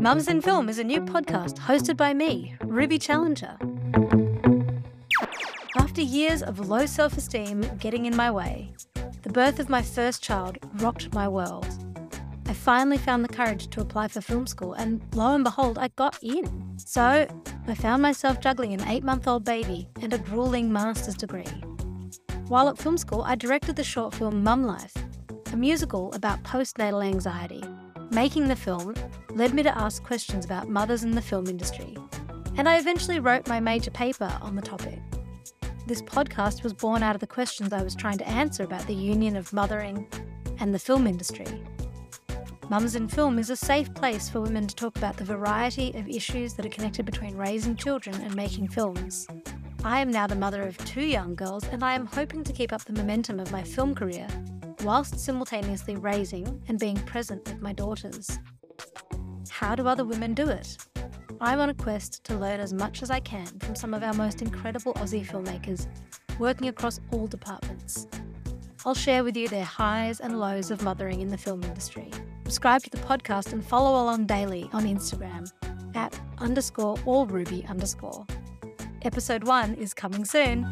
Mums in Film is a new podcast hosted by me, Ruby Challenger. After years of low self esteem getting in my way, the birth of my first child rocked my world. I finally found the courage to apply for film school, and lo and behold, I got in. So I found myself juggling an eight month old baby and a grueling master's degree. While at film school, I directed the short film Mum Life, a musical about postnatal anxiety. Making the film led me to ask questions about mothers in the film industry, and I eventually wrote my major paper on the topic. This podcast was born out of the questions I was trying to answer about the union of mothering and the film industry. Mums in Film is a safe place for women to talk about the variety of issues that are connected between raising children and making films. I am now the mother of two young girls, and I am hoping to keep up the momentum of my film career whilst simultaneously raising and being present with my daughters. How do other women do it? I'm on a quest to learn as much as I can from some of our most incredible Aussie filmmakers working across all departments. I'll share with you their highs and lows of mothering in the film industry. Subscribe to the podcast and follow along daily on Instagram at underscore all ruby underscore. Episode 1 is coming soon.